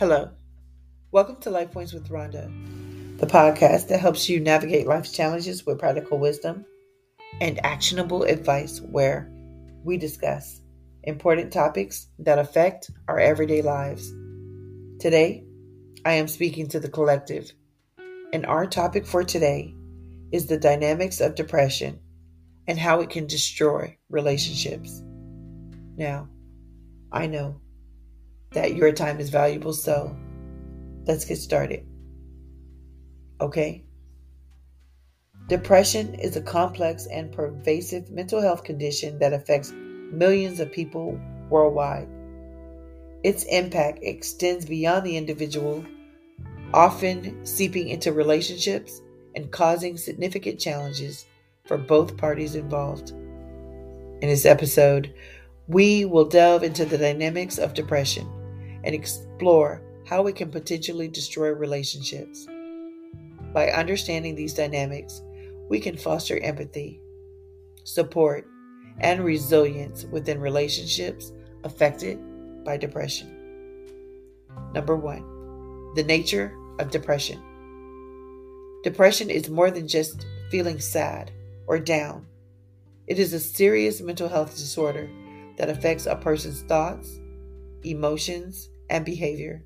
Hello. Welcome to Life Points with Ronda, the podcast that helps you navigate life's challenges with practical wisdom and actionable advice where we discuss important topics that affect our everyday lives. Today, I am speaking to the collective, and our topic for today is the dynamics of depression and how it can destroy relationships. Now, I know that your time is valuable, so let's get started. Okay? Depression is a complex and pervasive mental health condition that affects millions of people worldwide. Its impact extends beyond the individual, often seeping into relationships and causing significant challenges for both parties involved. In this episode, we will delve into the dynamics of depression and explore how we can potentially destroy relationships. By understanding these dynamics, we can foster empathy, support, and resilience within relationships affected by depression. Number one, the nature of depression. Depression is more than just feeling sad or down. It is a serious mental health disorder that affects a person's thoughts, emotions, and behavior.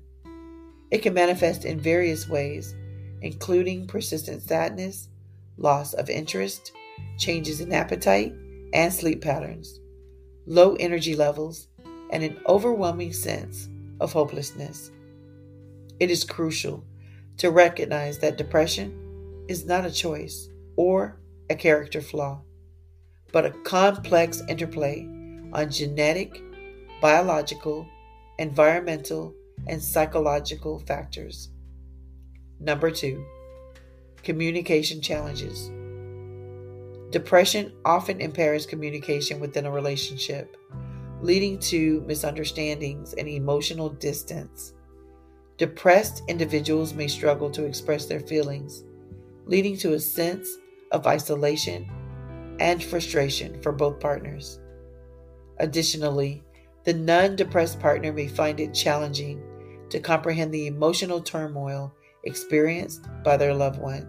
It can manifest in various ways, including persistent sadness, loss of interest, changes in appetite and sleep patterns, low energy levels, and an overwhelming sense of hopelessness. It is crucial to recognize that depression is not a choice or a character flaw, but a complex interplay on genetic, biological, environmental, and psychological factors. Number two, communication challenges. Depression often impairs communication within a relationship, leading to misunderstandings and emotional distance. Depressed individuals may struggle to express their feelings, leading to a sense of isolation and frustration for both partners. Additionally, the non depressed partner may find it challenging to comprehend the emotional turmoil experienced by their loved one.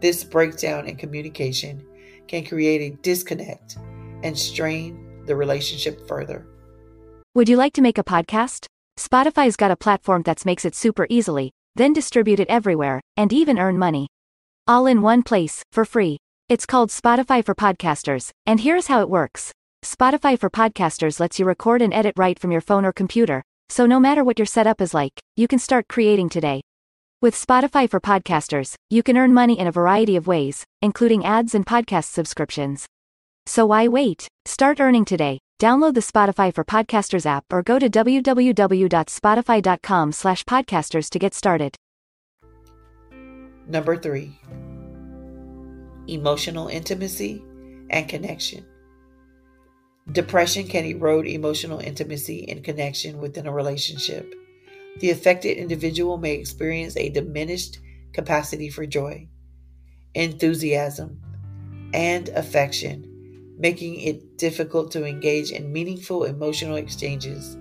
This breakdown in communication can create a disconnect and strain the relationship further. Would you like to make a podcast? Spotify's got a platform that makes it super easily, then distribute it everywhere, and even earn money. All in one place, for free. It's called Spotify for Podcasters, and here's how it works. Spotify for Podcasters lets you record and edit right from your phone or computer, so no matter what your setup is like, you can start creating today. With Spotify for Podcasters, you can earn money in a variety of ways, including ads and podcast subscriptions. So why wait? Start earning today. Download the Spotify for Podcasters app or go to www.spotify.com/podcasters to get started. Number 3. Emotional intimacy and connection. Depression can erode emotional intimacy and connection within a relationship. The affected individual may experience a diminished capacity for joy, enthusiasm, and affection, making it difficult to engage in meaningful emotional exchanges.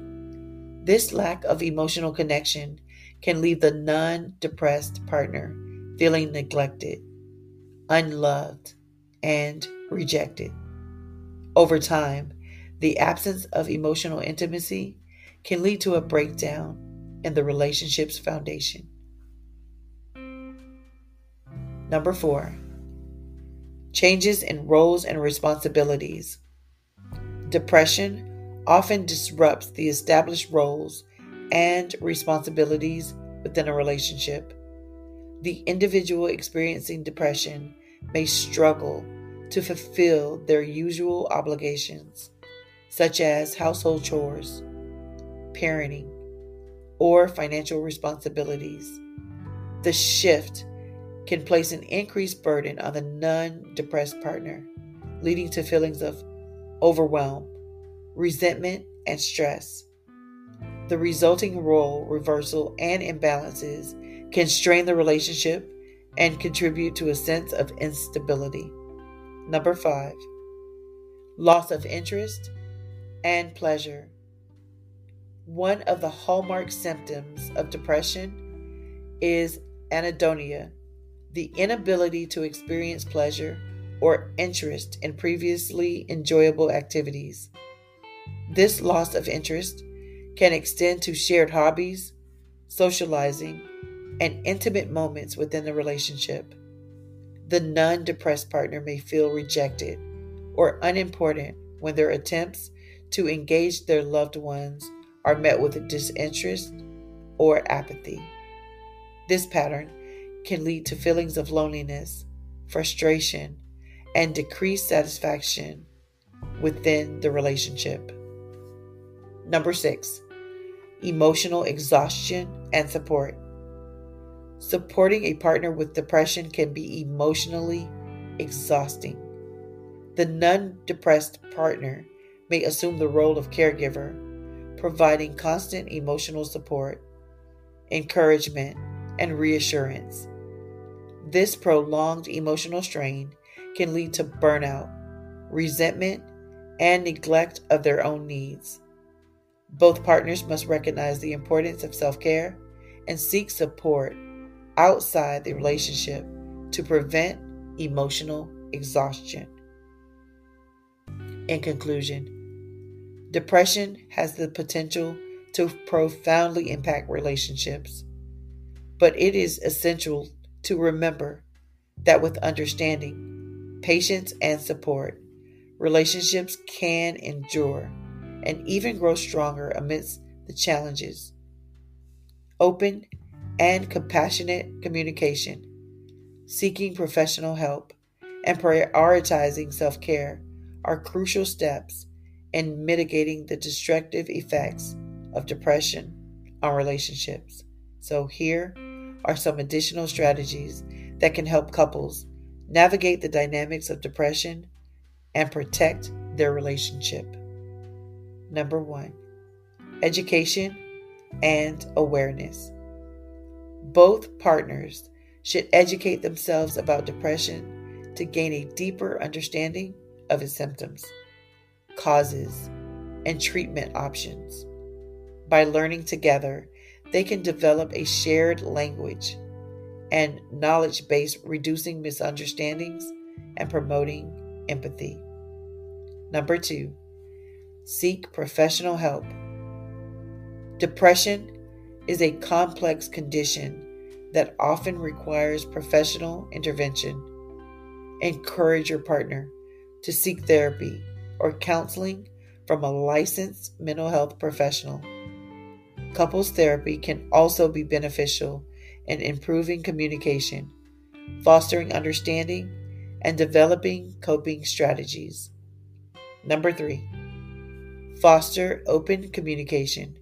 This lack of emotional connection can leave the non depressed partner feeling neglected, unloved, and rejected. Over time, the absence of emotional intimacy can lead to a breakdown in the relationship's foundation. Number four, changes in roles and responsibilities. Depression often disrupts the established roles and responsibilities within a relationship. The individual experiencing depression may struggle to fulfill their usual obligations such as household chores, parenting, or financial responsibilities. The shift can place an increased burden on the non depressed partner, leading to feelings of overwhelm, resentment, and stress. The resulting role reversal and imbalances can strain the relationship and contribute to a sense of instability. Number five, loss of interest and pleasure. One of the hallmark symptoms of depression is anhedonia, the inability to experience pleasure or interest in previously enjoyable activities. This loss of interest can extend to shared hobbies, socializing, and intimate moments within the relationship. The non depressed partner may feel rejected or unimportant when their attempts to engage their loved ones are met with disinterest or apathy. This pattern can lead to feelings of loneliness, frustration, and decreased satisfaction within the relationship. Number six, emotional exhaustion and support. Supporting a partner with depression can be emotionally exhausting. The non depressed partner may assume the role of caregiver, providing constant emotional support, encouragement, and reassurance. This prolonged emotional strain can lead to burnout, resentment, and neglect of their own needs. Both partners must recognize the importance of self care and seek support outside the relationship to prevent emotional exhaustion. In conclusion, depression has the potential to profoundly impact relationships, but it is essential to remember that with understanding, patience, and support, relationships can endure and even grow stronger amidst the challenges. Open and compassionate communication, seeking professional help, and prioritizing self care are crucial steps in mitigating the destructive effects of depression on relationships. So, here are some additional strategies that can help couples navigate the dynamics of depression and protect their relationship. Number one, education and awareness. Both partners should educate themselves about depression to gain a deeper understanding of its symptoms, causes, and treatment options. By learning together, they can develop a shared language and knowledge base, reducing misunderstandings and promoting empathy. Number two, seek professional help. Depression is a complex condition that often requires professional intervention. Encourage your partner to seek therapy or counseling from a licensed mental health professional. Couples therapy can also be beneficial in improving communication, fostering understanding, and developing coping strategies. Number three, foster open communication.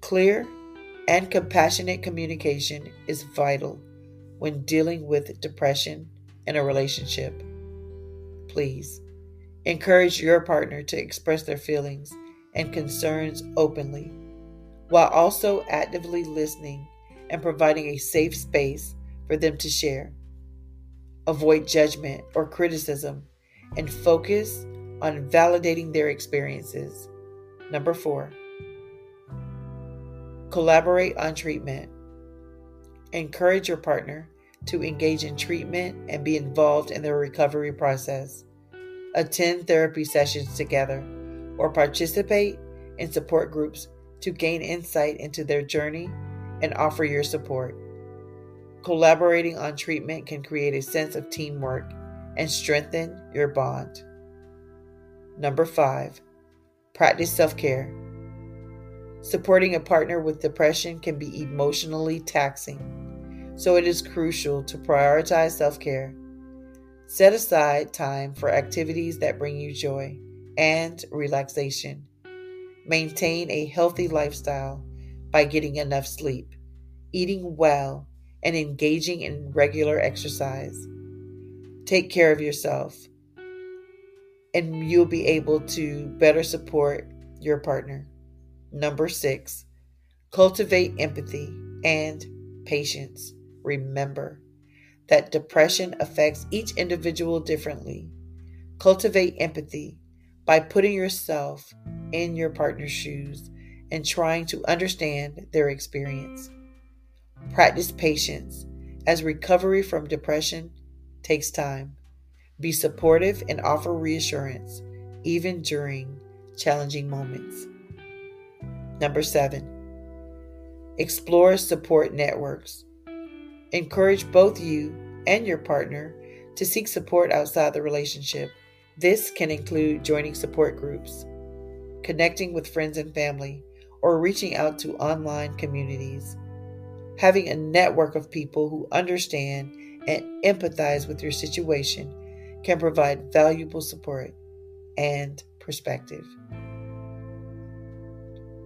Clear and compassionate communication is vital when dealing with depression in a relationship. Please encourage your partner to express their feelings and concerns openly, while also actively listening and providing a safe space for them to share. Avoid judgment or criticism and focus on validating their experiences. Number four, collaborate on treatment. Encourage your partner to engage in treatment and be involved in their recovery process. Attend therapy sessions together or participate in support groups to gain insight into their journey and offer your support. Collaborating on treatment can create a sense of teamwork and strengthen your bond. Number five, practice self care. Supporting a partner with depression can be emotionally taxing, so it is crucial to prioritize self care. Set aside time for activities that bring you joy and relaxation. Maintain a healthy lifestyle by getting enough sleep, eating well, and engaging in regular exercise. Take care of yourself, and you'll be able to better support your partner. Number six, cultivate empathy and patience. Remember that depression affects each individual differently. Cultivate empathy by putting yourself in your partner's shoes and trying to understand their experience. Practice patience as recovery from depression takes time. Be supportive and offer reassurance, even during challenging moments. Number seven, explore support networks. Encourage both you and your partner to seek support outside the relationship. This can include joining support groups, connecting with friends and family, or reaching out to online communities. Having a network of people who understand and empathize with your situation can provide valuable support and perspective.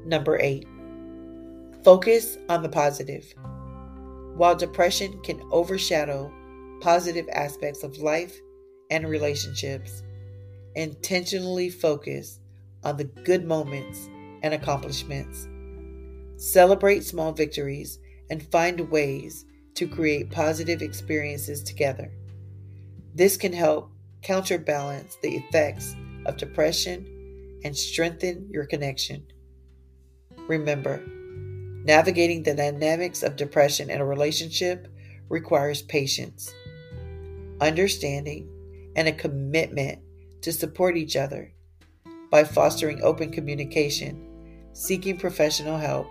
Number eight, focus on the positive. While depression can overshadow positive aspects of life and relationships, intentionally focus on the good moments and accomplishments. Celebrate small victories and find ways to create positive experiences together. This can help counterbalance the effects of depression and strengthen your connection. Remember, navigating the dynamics of depression in a relationship requires patience, understanding, and a commitment to support each other by fostering open communication, seeking professional help,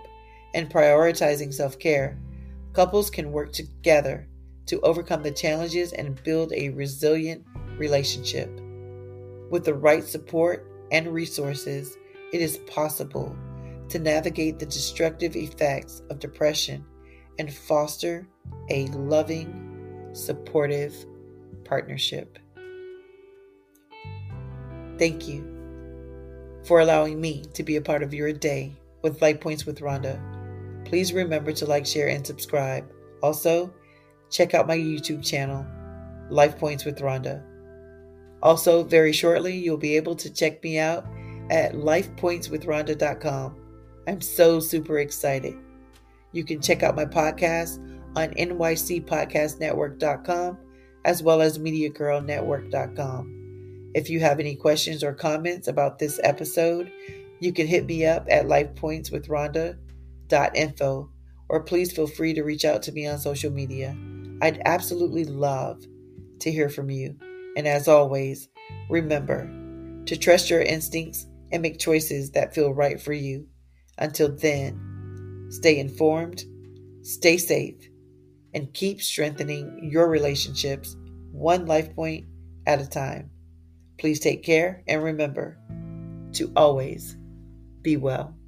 and prioritizing self care. Couples can work together to overcome the challenges and build a resilient relationship. With the right support and resources, it is possible to navigate the destructive effects of depression and foster a loving, supportive partnership. Thank you for allowing me to be a part of your day with Life Points with Ronda. Please remember to like, share, and subscribe. Also, check out my YouTube channel, Life Points with Ronda. Also, very shortly, you'll be able to check me out at lifepointswithronda.com. I'm so super excited. You can check out my podcast on nycpodcastnetwork.com as well as mediagirlnetwork.com. If you have any questions or comments about this episode, you can hit me up at lifepointswithronda.info or please feel free to reach out to me on social media. I'd absolutely love to hear from you. And as always, remember to trust your instincts and make choices that feel right for you. Until then, stay informed, stay safe, and keep strengthening your relationships one life point at a time. Please take care and remember to always be well.